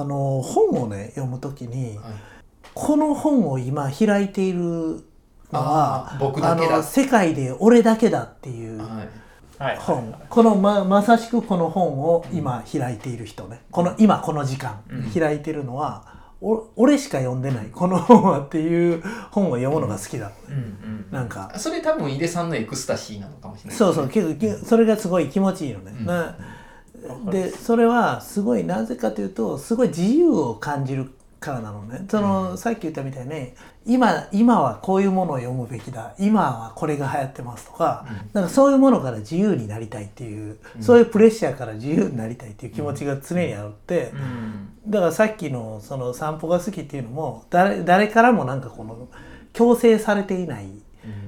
あの本をね読むときに、はい。この本を今開いているのは僕だけだ。あの世界で俺だけだっていう本、このままさしくこの本を今開いている人ね。この今この時間開いてるのは、お俺しか読んでないこの本はっていう本を読むのが好きだ、うんうん。なんか。それ多分井出さんのエクスタシーなのかもしれない。そうそうけどけそれがすごい気持ちいいのね、うん。なでそれはすごいなぜかというとすごい自由を感じるからなのね。その、さっき言ったみたいに今今はこういうものを読むべきだ。今はこれが流行ってますとか,、なんかそういうものから自由になりたいっていう、そういうプレッシャーから自由になりたいっていう気持ちが常にあって、うん。だからさっきのその散歩が好きっていうのも誰誰からもなんかこの強制されていない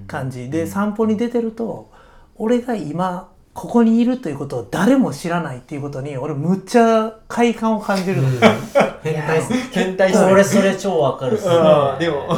感じ。で散歩に出てると俺が今ここにいるということを誰も知らないっていうことに俺むっちゃ快感を感じるの、変態。っす変態俺それ超わかるっすね。でも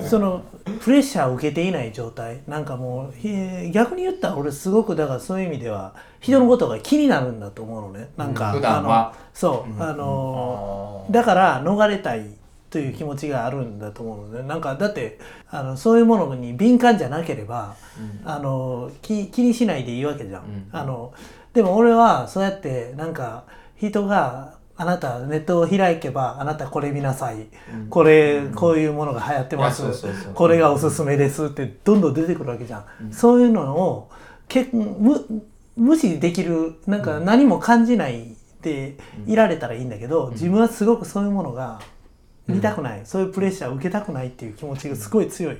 そのプレッシャーを受けていない状態。なんかもうひ逆に言ったら俺すごくだからそういう意味では人のことが気になるんだと思うのね。なんか、普段は。あのそう、あのだから逃れたいという気持ちがあるんだと思うのでなんかだってあのそういうものに敏感じゃなければ、あの気気にしないでいいわけじゃん。うん。あのでも俺はそうやってなんか人があなたネットを開けばあなたこれ見なさい、これ、こういうものが流行ってます。これがおすすめですってどんどん出てくるわけじゃん、そういうのをけ無無視できるなんか何も感じないでいられたらいいんだけど、自分はすごくそういうものが見たくない、そういうプレッシャーを受けたくないっていう気持ちがすごい強い、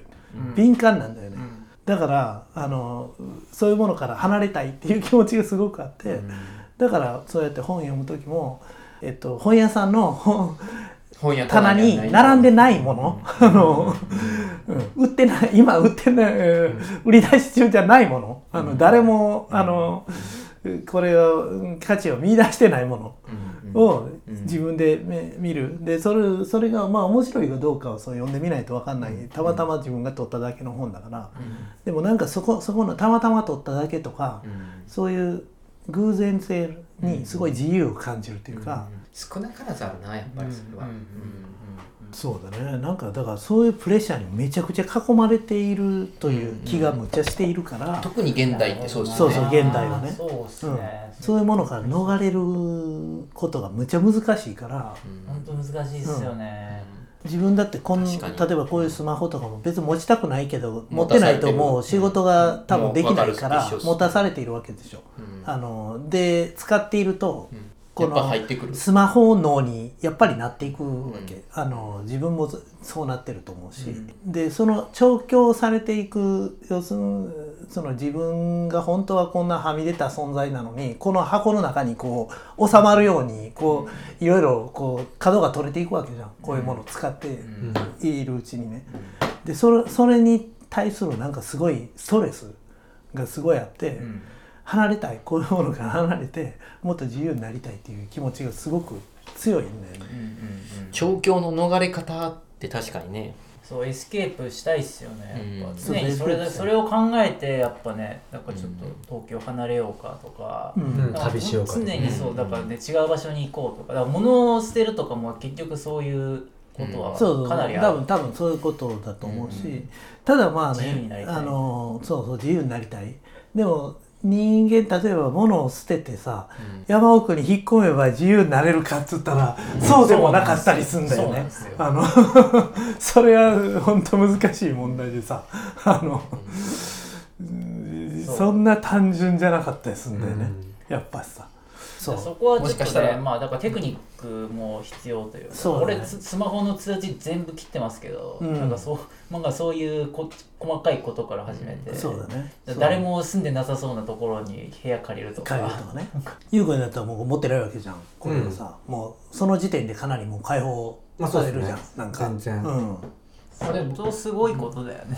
敏感なんだよね、だからあのそういうものから離れたいっていう気持ちがすごくあって、だからそうやって本読む時も、えっと、本屋さんの本本屋棚に並んでないもの、あの、うん。売ってない今売ってない、売り出し中じゃないもの。あの、誰もあの、これをうん価値を見出してないものを自分でめ見る。でそれそれがまあ面白いかどうかをそう読んでみないと分かんない。たまたま自分が取っただけの本だから、でもなんかそこそこのたまたま取っただけとか、そういう偶然性にすごい自由を感じるというか。少なからずあるなやっぱりそれはそうだね。なんかだからそういうプレッシャーにめちゃくちゃ囲まれているという気がむっちゃしているから、特に現代ってそうですそうそうよね現代はね。そうっすうん。ね、そういうものから逃れることがむちゃ難しいから。本当難しいっすよね、自分だってこん例えばこういうスマホとかも別に持ちたくないけど持持ったてないともう仕事が多分できないから持たされているわけでしょ。あので使っていると、この入ってくる。スマホ脳にやっぱりなっていくわけ、あの自分もそうなってると思うし、でその調教されていく要するにその自分が本当はこんなはみ出た存在なのにこの箱の中にこう収まるようにこういろいろこう角が取れていくわけじゃん。こういうものを使っているうちにね。でそれそれに対するなんかすごいストレスがすごいあって。離れたい。こういうものから離れてもっと自由になりたいっていう気持ちがすごく強いんだよね。調教の逃れ方って確かにね。そうエスケープしたいっすよね、やっぱ。常にそれエスケープしたい。それを考えてやっぱねなんかちょっと東京離れようかとか、旅しようかと常にそうだからね違う場所に行こうとか。だから物を捨てるとかも結局そういうことはそうそうかなりある、多分多分そういうことだと思うし、ただまあ自由になりたい。ねあのそうそう自由になりたい。でも人間例えば物を捨ててさ、山奥に引っ込めば自由になれるかっつったら、そうでもなかったりすんだよね。そあの それは本当難しい問題でさあの、そうそんな単純じゃなかったりするんだよね、やっぱさそう。そこはちょっともしかしたら。ねまあだからテクニックも必要というか。そうだね。俺ススマホの通知全部切ってますけど、うん。なんかそうなんかそういうこ細かいことから始めて、そうだね。誰も住んでなさそうなところに部屋借りるとか。帰るとかね。優子になったらもう持ってないわけじゃん。これをさ、もうその時点でかなりもう解放まあそうされるじゃん、ですね。なんか。全然。うん。それとすごいことだよね、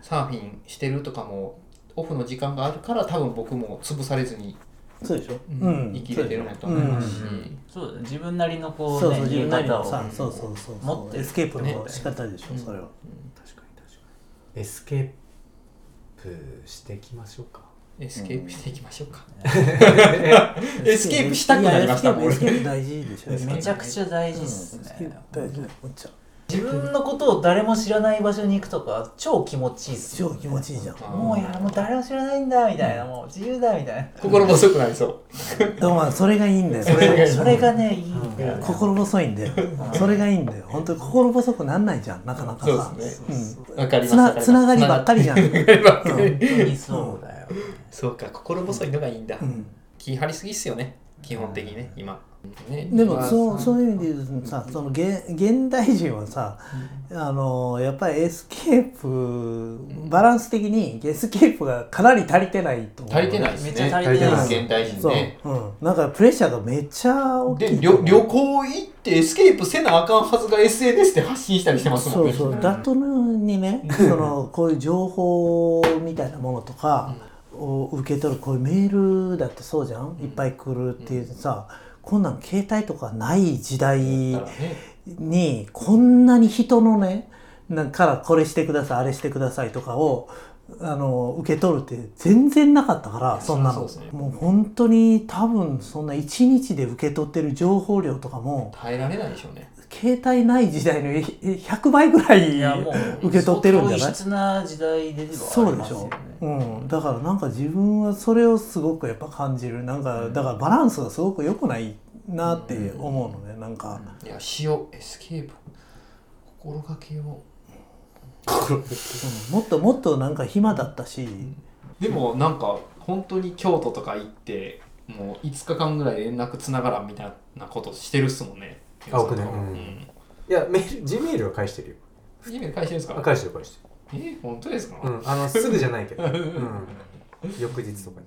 サーフィンしてるとかもオフの時間があるから多分僕も潰されずにそうでしょ、うん。生きれてるなと思いますし、そうだね。自分なりのこうそうね言いそう自分なり方をのさそうそうそう持ってるそうエスケープの仕方でしょ、ねそれは、エスケープしていきましょうか。エスケープしていきましょうか。エスケープしたくなりましたもんエスケープ大事でしょ。めちゃくちゃ大事っうん。すねエスケープ大事。だよこっちは自分のことを誰も知らない場所に行くとか超気持ちいいっすよ。超気持ちいいじゃん。もういやもう誰も知らないんだみたいな。もう自由だみたいな。心細くなりそう。だからまあそれがいいんだよ。それがいい。それがねいいんだよ。ね心細いんだよ。それがいいんだよ。本当に心細くなんないじゃんなかなかさ。そうですね。うん。わかりますつながりばっかりじゃん、本当にそうだよ。そうか心細いのがいいんだ。うん、気張りすぎっすよね。基本的にね今ねでもまあそうそういう意味で言うとさその現現代人はさ、あのやっぱりエスケープバランス的にエスケープがかなり足りてないと思う。足りてない。ですね。めっちゃ足りてない。現代人そう、ねうん、なんかプレッシャーがめっちゃ大きいで旅旅行行ってエスケープせなあかんはずが SNS で発信したりしてますもんね。そうそう。だとにねそのこういう情報みたいなものとかを受け取るこういうメールだってそうじゃん。いっぱい来るっていうさこんなん携帯とかない時代にこんなに人のねなんからこれしてくださいあれしてくださいとかをあの受け取るって全然なかったからそんなの。もう本当に多分そんな1日で受け取ってる情報量とかも耐えられないでしょうね。携帯ない時代のえ100倍ぐらい受け取ってるんじゃない？そうでしょりますよね、うん、だからなんか自分はそれをすごくやっぱ感じる。なんかだからバランスがすごく良くないなって思うのね。なんか、いやしようエスケープ。心がけようん。もっともっとなんか暇だったし、うでもなんか本当に京都とか行ってもう5日間ぐらい連絡つながらんみたいなことしてるっすもんね。あ僕ね。うん。いやメール G メールは返してるよ。ール返してるんですあか返してる返してえ本当ですか、るうんあのすぐじゃないけど、うん、翌日とかに。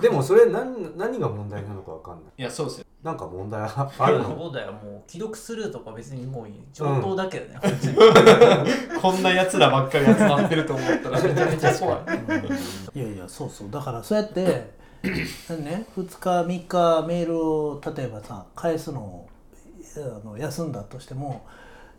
でもそれ何何が問題なのかわかんない。いやそうですよ。なんか問題ああるの？そうだよ。もう既読スルーとか別にもう上等だけどね、本当にこんなやつらばっかり集まってると思ったら。めちゃめちゃ怖い。いやいやそうそう。だからそうやってね2日3日メールを例えばさ返すのをあの休んだとしても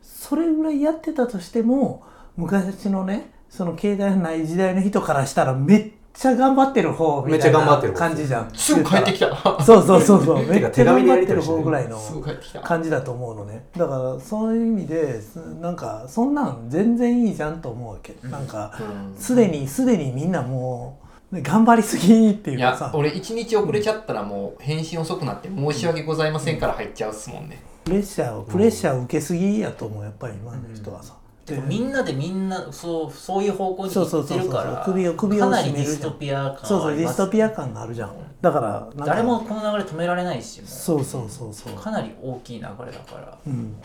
それぐらいやってたとしても昔のねその携帯のない時代の人からしたらめっちゃ頑張ってる方みめっちたいなゃ頑張ってる方。感じじゃん。すぐ帰ってきた。そうそうそうそう。めっちゃ頑張ってる方ぐらいのすぐ帰ってきた。感じだと思うのね。だからそういう意味ですなんかそんなん全然いいじゃんと思うわけ、なんかうん。すでにすでにみんなもうね頑張りすぎっていういやかさ俺1日遅れちゃったらもう返信遅くなって申し訳ございませんから入っちゃうっすもんね、プレッシャーをプレッシャーを受けすぎやと思うやっぱり今の人はさ、でみんなでみんなそうそういう方向に行ってるからそうそうそうそう。首を首をかなりディストピア感そうそうディストピアア感があるじゃん。だから。誰もこの流れ止められないしそうそうそうそう。かなり大きい流れだから。うん。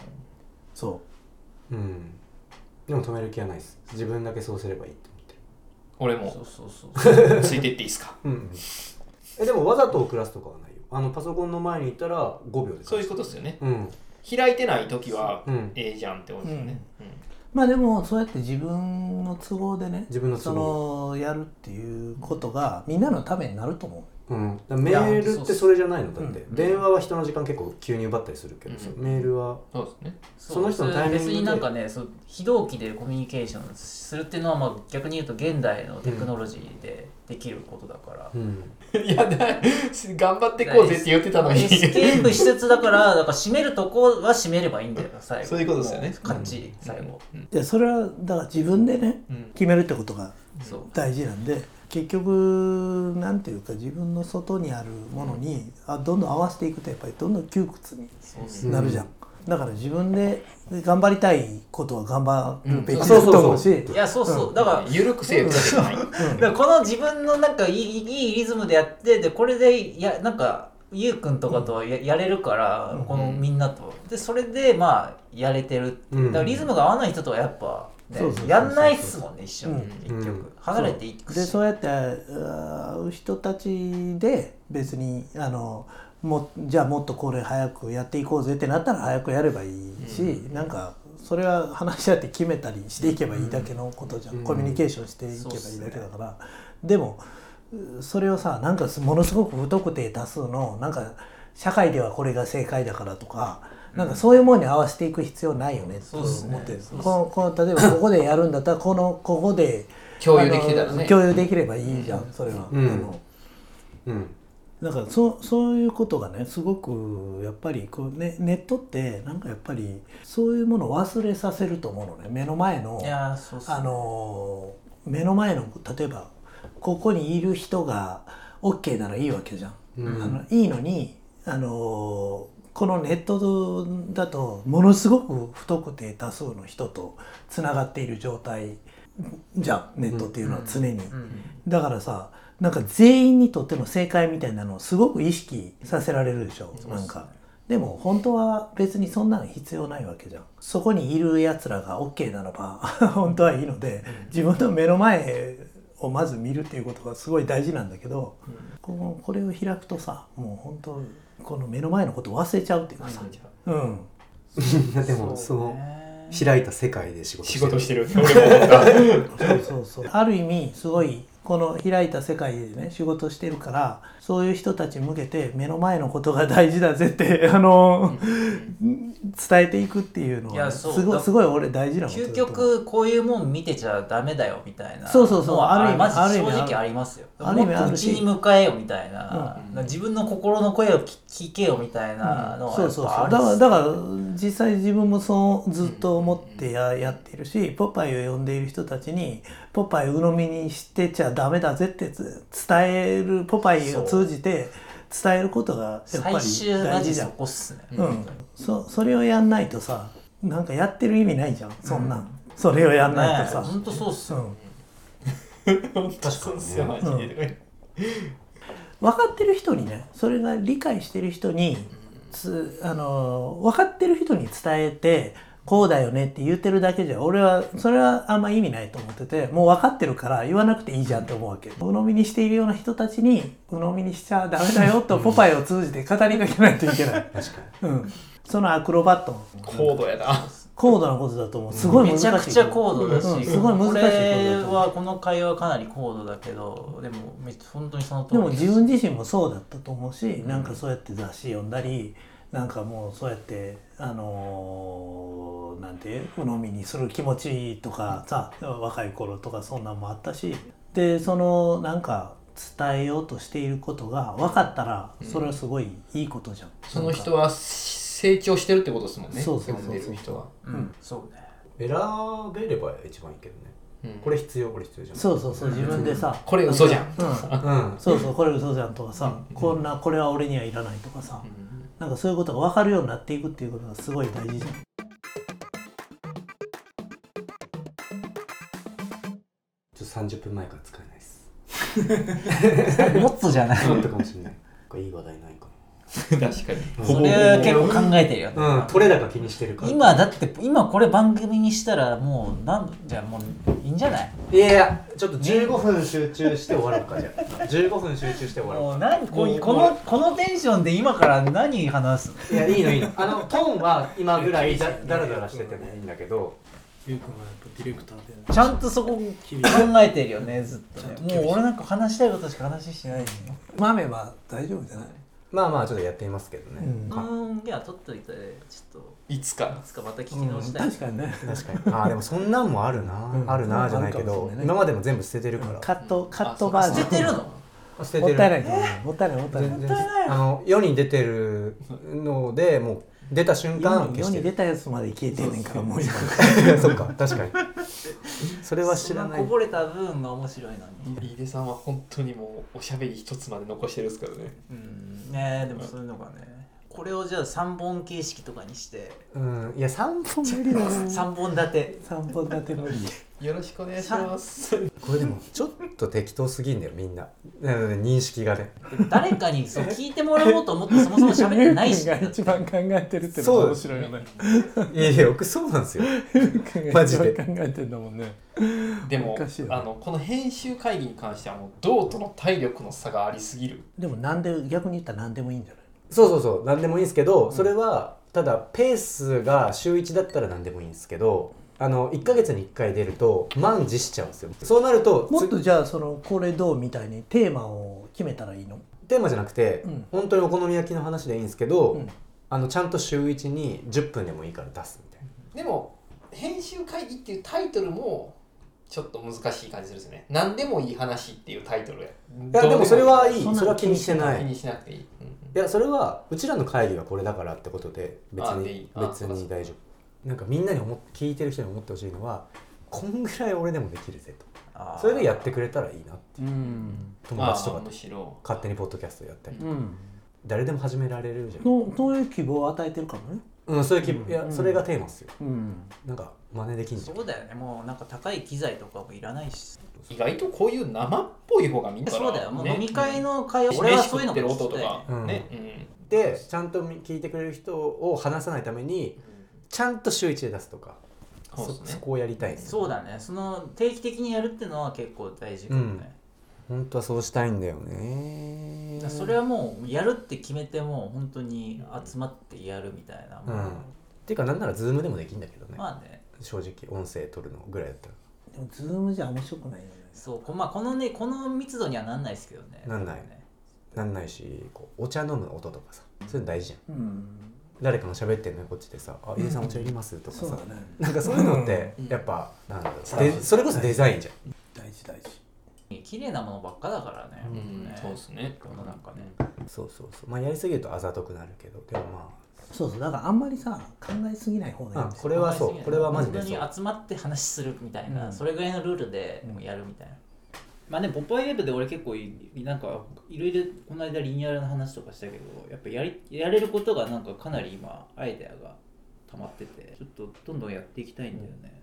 そう。ん。でも止める気はないです。自分だけそうすればいいと俺も。そうそうそうついてっていいっすか？思ってる、うん、えでもわざと遅らすとかはないよ。あのパソコンの前にいたら5秒でそういうことですよね。うん。開いてない時はうん。ええじゃんってことですよね、うんまあでもそうやって自分の都合でね自分のそ都合。のやるっていうことがみんなのためになると思うん、だからメールってそれじゃないの？だって、うん。電話は人の時間結構急に奪ったりするけどさ、うん。メールは？そうですね。その人のタイミングで。別になんかねそう非同期でコミュニケーションするっていうのはまあ逆に言うと現代のテクノロジーでできることだから、うん。いやだ 頑張ってこうぜって言ってたのに。エスケープしつつだからだから締めるとこは締めればいいんだよ 最後。そういうことですよね。もうかっちり最後、うん。ういやそれはだから自分でねうん。決めるってことが大事なんで結局なんていうか自分の外にあるものにあどんどん合わせていくとやっぱりどんどん窮屈になるじゃん、だから自分で頑張りたいことは頑張るべきうん。だと思うし。いやそうそう、だからゆるくせえだからこの自分のなんかいいいいリズムでやってでこれでやなんかゆうくんとかとはややれるから、うん。このみんなと。でそれでまあやれてる、うん。だからリズムが合わない人とはやっぱ、ね。そうそうそうそう。やんないっすもんね一緒に、うん。結離れていくし。でそうやって会う人たちで別にあのもじゃあもっとこれ早くやっていこうぜってなったら早くやればいいし、なんかそれは話し合って決めたりしていけばいいだけのことじゃん、うん。コミュニケーションしていけばいいだけだから、でもそれをさなんかものすごく不特定多数のなんか社会ではこれが正解だからとか。なんかそういうものに合わせていく必要ないよねとそうっすね。思ってるねこのこの例えばここでやるんだったらこのここで共有できてたらね。共有できればいいじゃん、それは、うん。あのうん。だからそうそういうことがねすごくやっぱりこう、ね、ネットってなんかやっぱりそういうものを忘れさせると思うのね。目の前のいやーそうっすね。あの目の前の例えばここにいる人が OK ならいいわけじゃん。うん。あのいいのにあのこのネットだとものすごく不特定多数の人とつながっている状態じゃんネットっていうのは常に。うんだからさなんか全員にとっての正解みたいなのをすごく意識させられるでしょ、なんか。でも本当は別にそんなの必要ないわけじゃん。そこにいるやつらが OK ならば 本当はいいので自分の目の前をまず見るっていうことがすごい大事なんだけど、このこれを開くとさもう本当この目の前のことを忘れちゃうっていうかさ、う。ん、でもそのね。開いた世界で仕事仕事してる俺も思った。そうそうそう。ある意味すごいこの開いた世界でね仕事してるからそういう人たちに向けて目の前のことが大事だぜって あの伝えていくっていうのはすごすごい俺大事なことだ究極こういうもん見てちゃダメだよみたいな。そうそうそう。ある意味マジある意味正直ありますよ。ある意味あるし。うちに迎えよみたいな、うん。自分の心の声を聞聞けよみたいなのはそうそうそうやっぱあるだからだから実際自分もそうずっと思ってややっているしポパイを呼んでいる人たちにポパイを鵜呑みにしてちゃダメだぜってつ伝えるポパイを通じて伝えることがやっぱり大事じゃん。こっすね、うん、そそれをやんないとさなんかやってる意味ないじゃん。そんなん、それをやんないとさ、ねえほんとそうっすよ、うん、本当そうっすよマジで分かってる人にねそれが理解してる人につあの分かってる人に伝えてこうだよねって言ってるだけじゃ俺はそれはあんま意味ないと思っててもう分かってるから言わなくていいじゃんって思うわけ。鵜呑みにしているような人たちに鵜呑みにしちゃダメだよとポパイを通じて語りかけないといけない、確かうん、そのアクロバット高度やな。高度なことだと思う。すごい難しいめちゃくちゃ高度だし、うん。すごい難しいことこだとれ思う。はこの会話かなり高度だけどでもめ本当にその通りでも自分自身もそうだったと思うし、なんかそうやって雑誌読んだりなんかもうそうやってあのーなんて鵜呑みにする気持ちとかさ若い頃とかそんなんもあったしでそのなんか伝えようとしていることが分かったらそれはすごいいいことじゃん。その人は成長してるってことですもんねそうそうそう。そう人は。うん、そうね。に選べれば一番いいけどね。うん。これ必要これ必要じゃん。そうそうそう自分でさ、これ嘘じゃん。うん。うん。そうそうこれ嘘じゃんとかさ、こんなこれは俺にはいらないとかさ、なんかそういうことが分かるようになっていくっていうことがすごい大事じゃん。ちょっと30分前から使えないです。もっとじゃない。もっとかもしれない。これいい話題ないか 確かに。それは結構考えてるようん。取れ高気にしてるから。今だって今これ番組にしたらもうなんじゃあもういいんじゃない？いやいやちょっと15分集中して終わろうかじゃあ。15分集中して終わろうもかう何このこのテンションで今から何話す？いやいいのいいの。あの トーンは今ぐらいだだらだらしててもいいんだけど。ゆうくんはやっぱディレクターで。ちゃんとそこ考えてるよねずっとね。もう俺なんか話したいことしか話してないしね豆は大丈夫じゃない、まあまあちょっとやってみますけどね、うん。うん。いや取っといて。ちょっと。いつか。いつかまた聞き直したい、確かにね。確かに。あーでもそんなんもあるな、うん。あるなじゃないけあるかもどしれないね。今までも全部捨ててるから、カットカットバージョン。捨ててるの？あ捨ててる。もったいない。もったいないもったいない。全然。あの世に出てるのでもう出た瞬間世に世消してるに出たやつまで消えてんねんからもう今 そっか確かに それは知らない。こぼれた分が面白いのに。飯出さんは本当にもうおしゃべり一つまで残してるっすからね。うん。ねでもそういうのがねこれをじゃあ3本形式とかにして。うんいや3本無理だな。3本立て。三本立て無理よろしくお願いします。これでもちょっと適当すぎんだよみんな。なので認識がね。誰かにそう聞いてもらおうと思ってそもそも喋ってないし。ゆうくんが一番考えてるってのが面白いよね。いやいや僕そうなんですよ。マジで。一番考えてんだもんね。でもおかしいよね。あのこの編集会議に関してはもう銅との体力の差がありすぎる。でもなんで逆に言ったら何でもいいんじゃない？そうそうそう何でもいいんですけど、それはただペースが週1だったら何でもいいんですけどあの1ヶ月に1回出ると満持しちゃうんですよ。そうなるともっとじゃあそのこれどうみたいにテーマを決めたらいいの？テーマじゃなくて、うん。本当にお好み焼きの話でいいんですけど、うん。あのちゃんと週1に10分でもいいから出すみたいな。でも編集会議っていうタイトルもちょっと難しい感じするですね。何でもいい話っていうタイトルや。いいやでもそれはいい。それは気にしてない。気にしなくていい、うんいやそれはうちらの会議がこれだからってことで別あでいにい。あ別に大丈夫。なんかみんなに思っ聞いてる人に思ってほしいのはこんぐらい俺でもできるぜと。あー。それでやってくれたらいいなう。ん。友達とかと。あーむしろ。勝手にポッドキャストやったり。うん。誰でも始められるじゃん。のそういう希望を与えてるかもねうんそういう気分。いやうん。それがテーマっすよ。うん。なんか真似できんじゃん。そうだよね。もうなんか高い機材とかもいらないし。意外とこういう生っぽい方がみんな。そうだよ。もうね。飲み会の会話、飯俺はそういうのが聞きたい音とか、うん。ね、でちゃんと聞いてくれる人を話さないためにちゃんと週1で出すとか。そうですね。そこをやりたいねそうだね。その定期的にやるっていうのは結構大事かもね、本当はそうしたいんだよね。それはもうやるって決めても本当に集まってやるみたいな、うん。っていうかなんなら Zoom でもできるんだけどね、まあね。正直音声取るのぐらいだったら。でも Zoom じゃ面白くないよね。そうこ,、まあ、このねこの密度にはなんないですけどね。なんない。ねなんないしこうお茶飲む音とかさそういうの大事じゃん。うん。誰かが喋ってんのにこっちでさ「あ井出さんお茶いります?」とかさ。そうだね。なんかそういうのってうん。やっぱなんだろう。でそれこそデザインじゃん。大事大事綺麗なものばっかだからね,、うん。ね。そうですね。世の中ね。そうそうそう。まあやりすぎるとあざとくなるけど。でもまそうそう。だからあんまりさ考えすぎない方がいいんあですよこれはそう。これはマジで本そう。当に集まって話するみたいな、うん。それぐらいのルールでもうやるみたいな、まあでもポップアイウェブで俺結構いなんかいろいろこの間リニューアルの話とかしたけどやっぱやりやれることがなんかかなり今アイデアが溜まっててちょっとどんどんやっていきたいんだよね、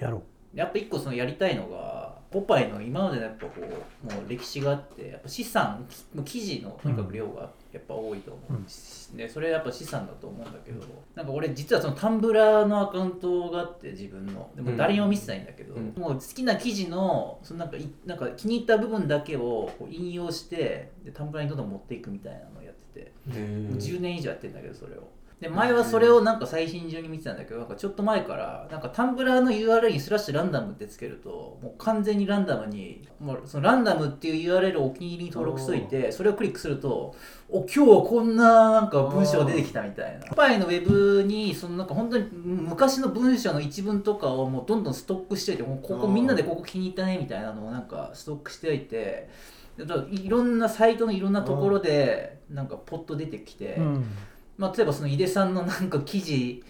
やろやっぱ一個そのやりたいのがポパイの今までのやっぱこうもう歴史があってやっぱ資産記事のとにかく量がやっぱ多いと思う、でそれはやっぱ資産だと思うんだけど、なんか俺実はそのタンブラーのアカウントがあって自分の。でも誰にも見せてないんだけど、うん。もう好きな記事のそのなんかいなんか気に入った部分だけをこう引用してでタンブラーにどんどん持っていくみたいなのをやってて。もう10年以上やってんだけどそれをで前はそれをなんか最新順に見てたんだけどなんかちょっと前からなんかタンブラーの URL にスラッシュランダムってつけるともう完全にランダムにもうそのランダムっていう URL をお気に入りに登録しといてそれをクリックするとお今日はこんななんか文章が出てきたみたいな。パイのウェブにそのなんか本当に昔の文章の一文とかをもうどんどんストックしておいてもうここみんなでここ気に入ったねみたいなのをなんかストックしておいていろんなサイトのいろんなところでなんかポッと出てきて、う、うん、まあ、例えばその井出さんのなんか記事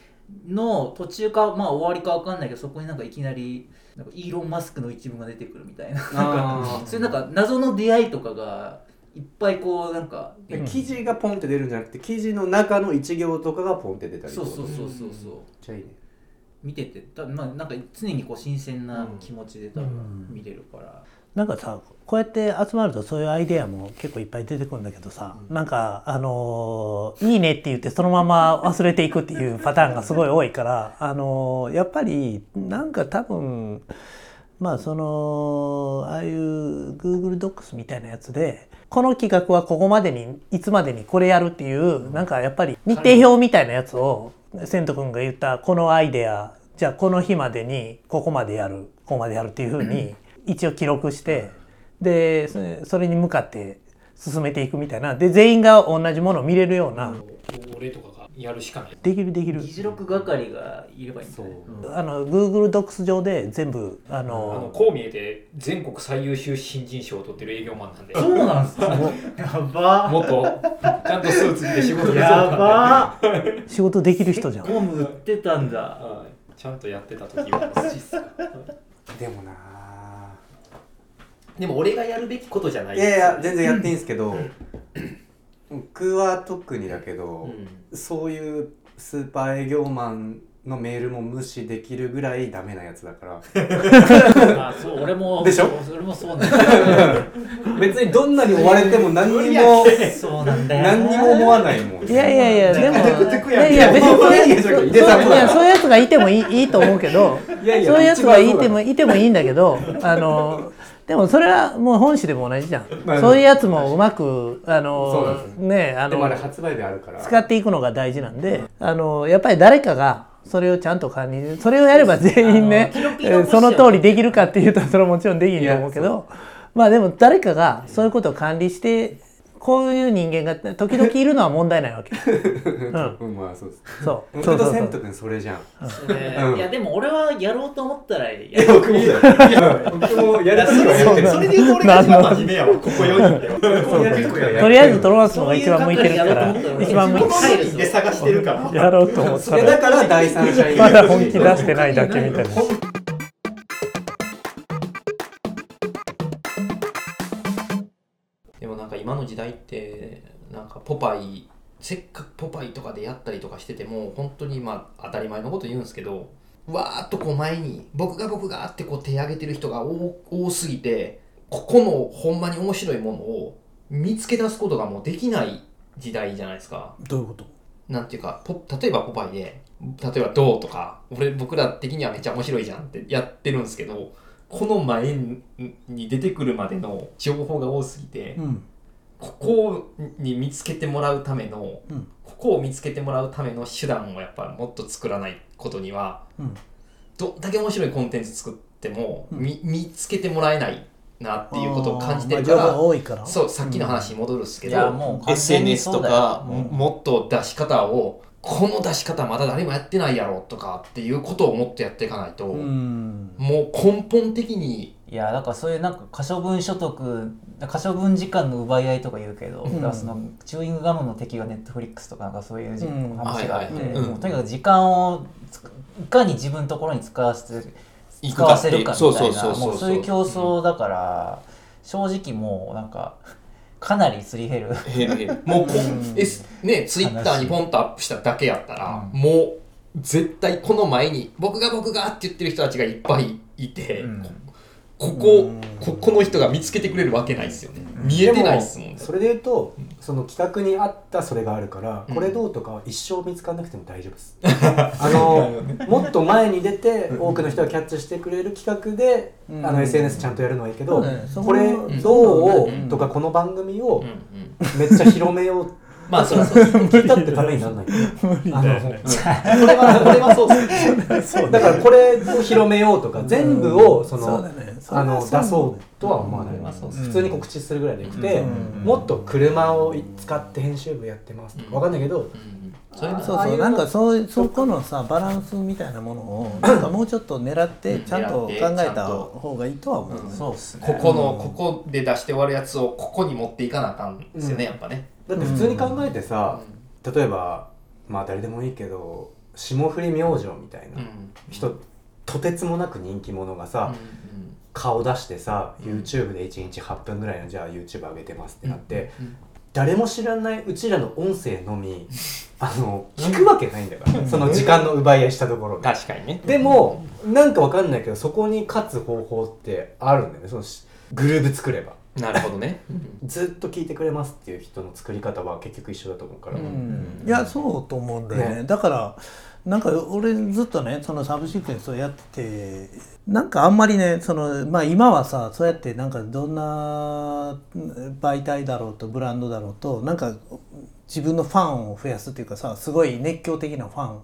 の途中か、まあ、終わりか分かんないけどそこになんかいきなりなんかイーロン・マスクの一文が出てくるみたいな。なんかそういうなんか謎の出会いとかがいっぱいこうなんかで記事がポンって出るんじゃなくて記事の中の一行とかがポンって出たりそうそううそうそう。そうじゃいいね。見ててた、まあ、なんか常にこう新鮮な気持ちで多う分ん。見れるから、なんかさこうやって集まるとそういうアイデアも結構いっぱい出てくるんだけどさ、なんかあのーいいね」って言ってそのまま忘れていくっていうパターンがすごい多いから、あのーやっぱりなんか多分まあそのああいう Google Docs みたいなやつでこの企画はここまでにいつまでにこれやるっていうなんかやっぱり日程表みたいなやつを千斗君が言ったこのアイデアじゃあこの日までにここまでやるここまでやるっていうふうに 一応記録してでそれそれに向かって進めていくみたいな。で全員が同じものを見れるような俺とかがやるしかない。できるできる。議事録係がいればいいんだね。そう。あの Google Docs 上で全部ああののこう見えて全国最優秀新人賞を取ってる営業マンなんで。そうなんすか？やば。もっとちゃんとスーツ着て仕事でやば仕事できる人じゃん。ゴム売ってたんだ。はい。ちゃんとやってた時は でもなでも俺がやるべきことじゃないいやいや全然やっていいんですけど僕は特にだけど、うん。そういうスーパー営業マンのメールも無視できるぐらいダメなやつだから。あそう俺もでしょ？俺もそうなんだよ。別にどんなに追われても何にもそうなんだよ何にも思わないもん。いやいやいやでもいやいや別にそういうやそういうやつがいてもいいいいと思うけどいやいやそういうやつがいても一いてもいいんだけどあのでもそれはもう本誌でも同じじゃん、まあそういうやつもうまくあのねあのでもあれ発売日あるから。使っていくのが大事なんで、あのやっぱり誰かがそれをちゃんと管理それをやれば全員ねその通りできるかっていうとそれはもちろんできると思うけどまあでも誰かがそういうことを管理してこういう人間が時々いるのは問題ないわけ。うんうん。まあそうです。そう。僕そうそうそう。とセント君それじゃんいやでも俺はやろうと思ったらやいや僕もやる。それで言うと俺が一番真面目やわここ4人とりあえずトロマスのが一番向いてるから一番向いて入るで探してるから。やろうと思ったいやだらから第三者ま だ本気出してないだけみたいな 代ってなんかポパイせっかくポパイとかでやったりとかしてても本当にまあ当たり前のこと言うんですけどわーっとこう前に僕が僕がってこう手挙げてる人が多多すぎてここのほんまに面白いものを見つけ出すことがもうできない時代じゃないですか。どういうこと？なんていうかポ例えばポパイで例えば「どう?」とか俺僕ら的にはめっちゃ面白いじゃんってやってるんですけどこの前に出てくるまでの情報が多すぎて、うんここに見つけてもらうための、うん。ここを見つけてもらうための手段をやっぱもっと作らないことにはうん。どんだけ面白いコンテンツ作っても、うん。み見つけてもらえないなっていうことを感じてるから、まあから。そうさっきの話に戻るんですけいど、やもう SNS とか、うん。もっと出し方をこの出し方まだ誰もやってないやろとかっていうことをもっとやっていかないと、うん。もう根本的にいやだからそういうなんか可処分所得可処分時間の奪い合いとか言うけど、うん。だからそのチューイングガムの敵がネットフリックスとかなんかそういう話があって、はいはいはい。もうとにかく時間をいかに自分のところに使わせて使わせるかみたいなもうそういう競争だから、正直もうなんかかなりすり減る。減る減る。もうこうん。ね、ツイッターにポンとアップしただけやったら、うもう絶対この前に僕が僕がって言ってる人たちがいっぱいいて、うんここうん。ここの人が見つけてくれるわけないですよね。見えてないですもんね。それで言うとその企画に合ったそれがあるから、うんこれどうとかは一生見つからなくても大丈夫です。あのもっと前に出て多くの人がキャッチしてくれる企画で、うん。あの SNS ちゃんとやるのはいいけど、そうねそここれん。どう、うん。とかこの番組をめっちゃ広めようまあそりゃそう。です聞いたってためにならないあの これはこれはそうですねだからこれを広めようとか全部をその、あの出そうとは思わない、普通に告知するぐらいでよくて、うん。もっと車を使って編集部やってますとかうん。わかんないけど、うん。それそう。なんかそうそこのさバランスみたいなものをなんかもうちょっと狙ってちゃんと考えた方がいいとは思う、うん。そうっすねここのここで出して終わるやつをここに持っていかなあかんですよね、うんやっぱね、だって普通に考えてさ、例えばまあ誰でもいいけど霜降り明星みたいなうん。人、とてつもなく人気者がさ、うん顔出してさうん。YouTube で1日8分ぐらいのじゃあ YouTube 上げてますってなって、うん誰も知らないうちらの音声のみ あの聞くわけないんだから、その時間の奪い合いしたところで。確かにね。でもなんかわかんないけどそこに勝つ方法ってあるんだよね。そのしグルーブ作ればなるほどね、ずっと聞いてくれますっていう人の作り方は結局一緒だと思うから、うん。いやそうと思うんだよね。ね。だからなんか俺ずっとねそのサブシークエンスをやっててなんかあんまりねそのまあ今はさそうやってなんかどんな媒体だろうとブランドだろうとなんか自分のファンを増やすっていうかさすごい熱狂的なファン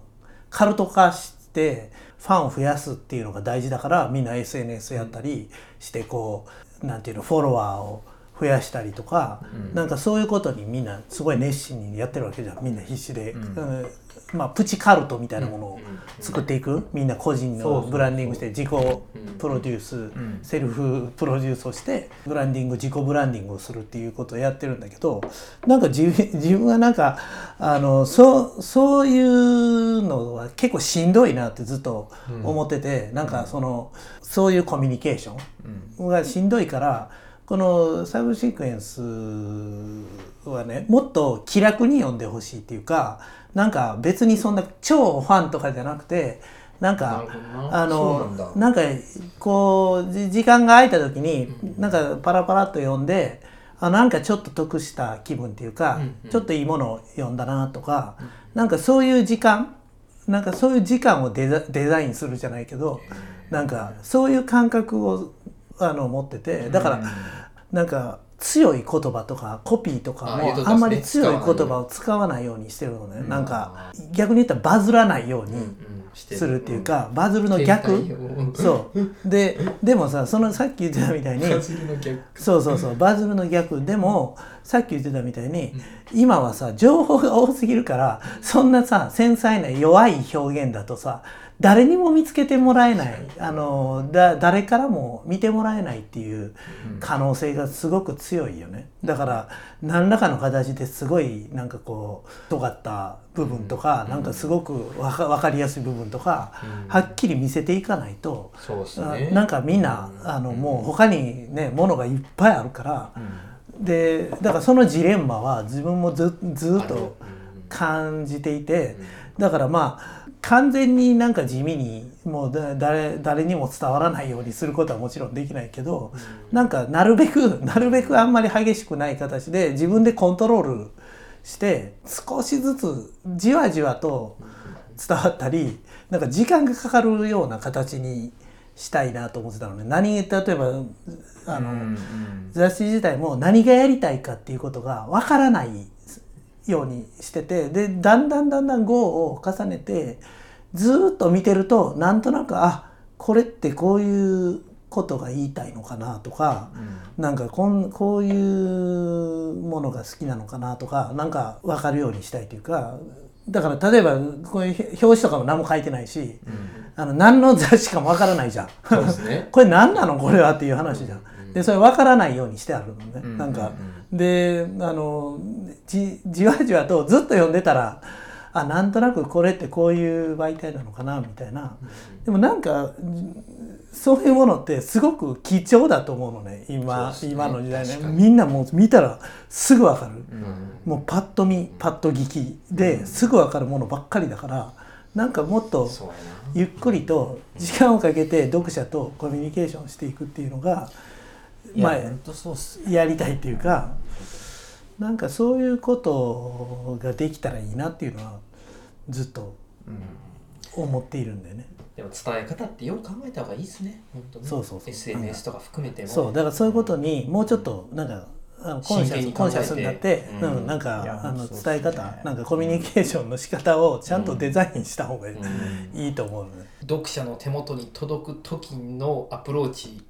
カルト化してファンを増やすっていうのが大事だからみんな SNS やったりしてこうなんていうのフォロワーを増やしたりとか、なんかそういうことにみんなすごい熱心にやってるわけじゃん。みんな必死で、うん。まあプチカルトみたいなものを作っていく。みんな個人のブランディングして自己プロデュース、セルフプロデュースをしてブランディング自己ブランディングをするっていうことをやってるんだけどなんか自分 自分はなんかあのそうそういうのは結構しんどいなってずっと思ってて、なんかそのそういうコミュニケーションがしんどいからこのサブシークエンスはねもっと気楽に読んでほしいっていうかなんか別にそんな超ファンとかじゃなくてなんかあのなんかこうじ時間が空いた時になんかパラパラっと読んであなんかちょっと得した気分っていうか、うんうん。ちょっといいものを読んだなとか、なんかそういう時間なんかそういう時間をデザデザインするじゃないけど、なんかそういう感覚をあの持っててだから、なんか強い言葉とかコピーとかもあんまり強い言葉を使わないようにしてるのね、なんか逆に言ったらバズらないようにするっていうか、バズるの逆、そう。ででもさそのさっき言ってたみたいにそうそうそうバズるの逆。でもさっき言ってたみたいに、今はさ情報が多すぎるからそんなさ繊細な弱い表現だとさ誰にも見つけてもらえない。あのだ誰からも見てもらえないっていう可能性がすごく強いよね。だから何らかの形ですごいなんかこう尖った部分とか、なんかすごくわか分かりやすい部分とか、はっきり見せていかないと、そうですね。あなんかみんな、あのもう他にねものがいっぱいあるから、でだからそのジレンマは自分もずずっと感じていて、だからまあ完全になんか地味にもうだ誰誰にも伝わらないようにすることはもちろんできないけど、なんかなるべくなるべくあんまり激しくない形で自分でコントロールして少しずつじわじわと伝わったりなんか時間がかかるような形にしたいなと思ってたのね。何例えばあの、雑誌自体も何がやりたいかっていうことがわからないようにしててでだんだんだんだん GO を重ねてずーっと見てるとなんとなくあこれってこういうことが言いたいのかなとか、なんかこんこういうものが好きなのかなとかなんか分かるようにしたいというかだから例えばこういう表紙とかも何も書いてないし、あの何の雑誌かも分からないじゃん。そうですね。これ何なの？これはっていう話じゃん。でそれ分からないようにしてあるのね。なんかであのじじわじわとずっと読んでたらあなんとなくこれってこういう媒体なのかなみたいな。でもなんかそういうものってすごく貴重だと思うのね今,、ね。今の時代ね。みんなもう見たらすぐ分かる。うん。もうパッと見パッと聞き。ですぐ分かるものばっかりだからなんかもっとゆっくりと時間をかけて読者とコミュニケーションしていくっていうのがまやりたいっていうかなんかそういうことができたらいいなっていうのはずっと思っているんだよね。でも伝え方ってよく考えた方がいいですね。本当ね。そうそうそう。SNS とか含めても。そうだからそういうことにもうちょっとなんかコンシャスコンシャスになって、ううんんなんかあの伝え方なんかコミュニケーションの仕方をちゃんとデザインした方がいい,、と思うね。読者の手元に届く時のアプローチ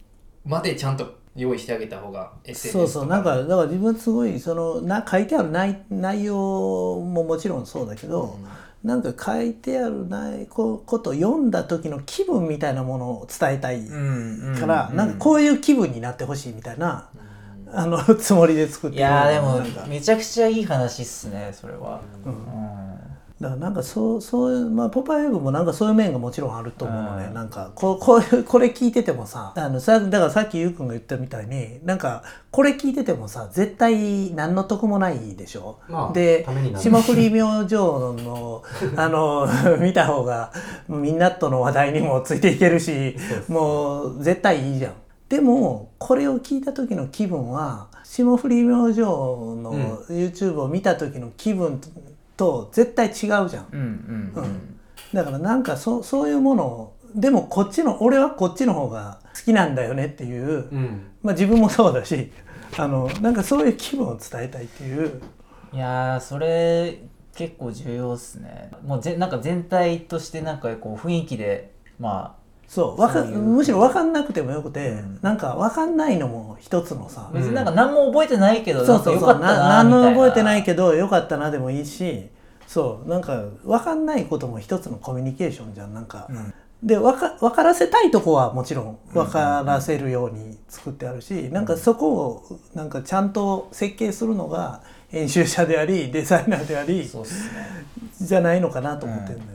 までちゃんと用意してあげた方が SNS そうそうなんかだから自分すごいそのな書いてある内内容ももちろんそうだけど、なんか書いてある内ここと読んだ時の気分みたいなものを伝えたいから、なんかこういう気分になってほしいみたいな、あのつもりで作っていやーでもめちゃくちゃいい話っすねそれは、うんだからなんかそうそういうまあポパイもなんかそういう面がもちろんあると思うのね、うん。なんかこうこういうこれ聞いててもさあのさだからさっきゆうくんが言ったみたいになんかこれ聞いててもさ絶対何の得もないでしょ、まあで霜降り明星の あの 見た方がみんなとの話題にもついていけるしもう絶対いいじゃん。でもこれを聞いた時の気分は霜降り明星の YouTube を見た時の気分と絶対違うじゃん。うんうんうん。だからなんかそそういうものをでもこっちの俺はこっちの方が好きなんだよねっていう、うん。まあ自分もそうだし あのなんかそういう気分を伝えたいっていう。いやーそれ結構重要っすね。もうぜなんか全体としてなんかこう雰囲気でまそうわかそういうむしろ分かんなくてもよくて、うん。なんか分かんないのも一つのさ、あ別になんか何も覚えてないけど、そうそう何も覚えてないどけどよかったなでもいいしそうなんか分かんないことも一つのコミュニケーションじゃんなんか、で分か分からせたいとこはもちろん分からせるように作ってあるし、なんかそこをなんかちゃんと設計するのが編集者でありデザイナーでありそうっすね。じゃないのかなと思ってるんだよね。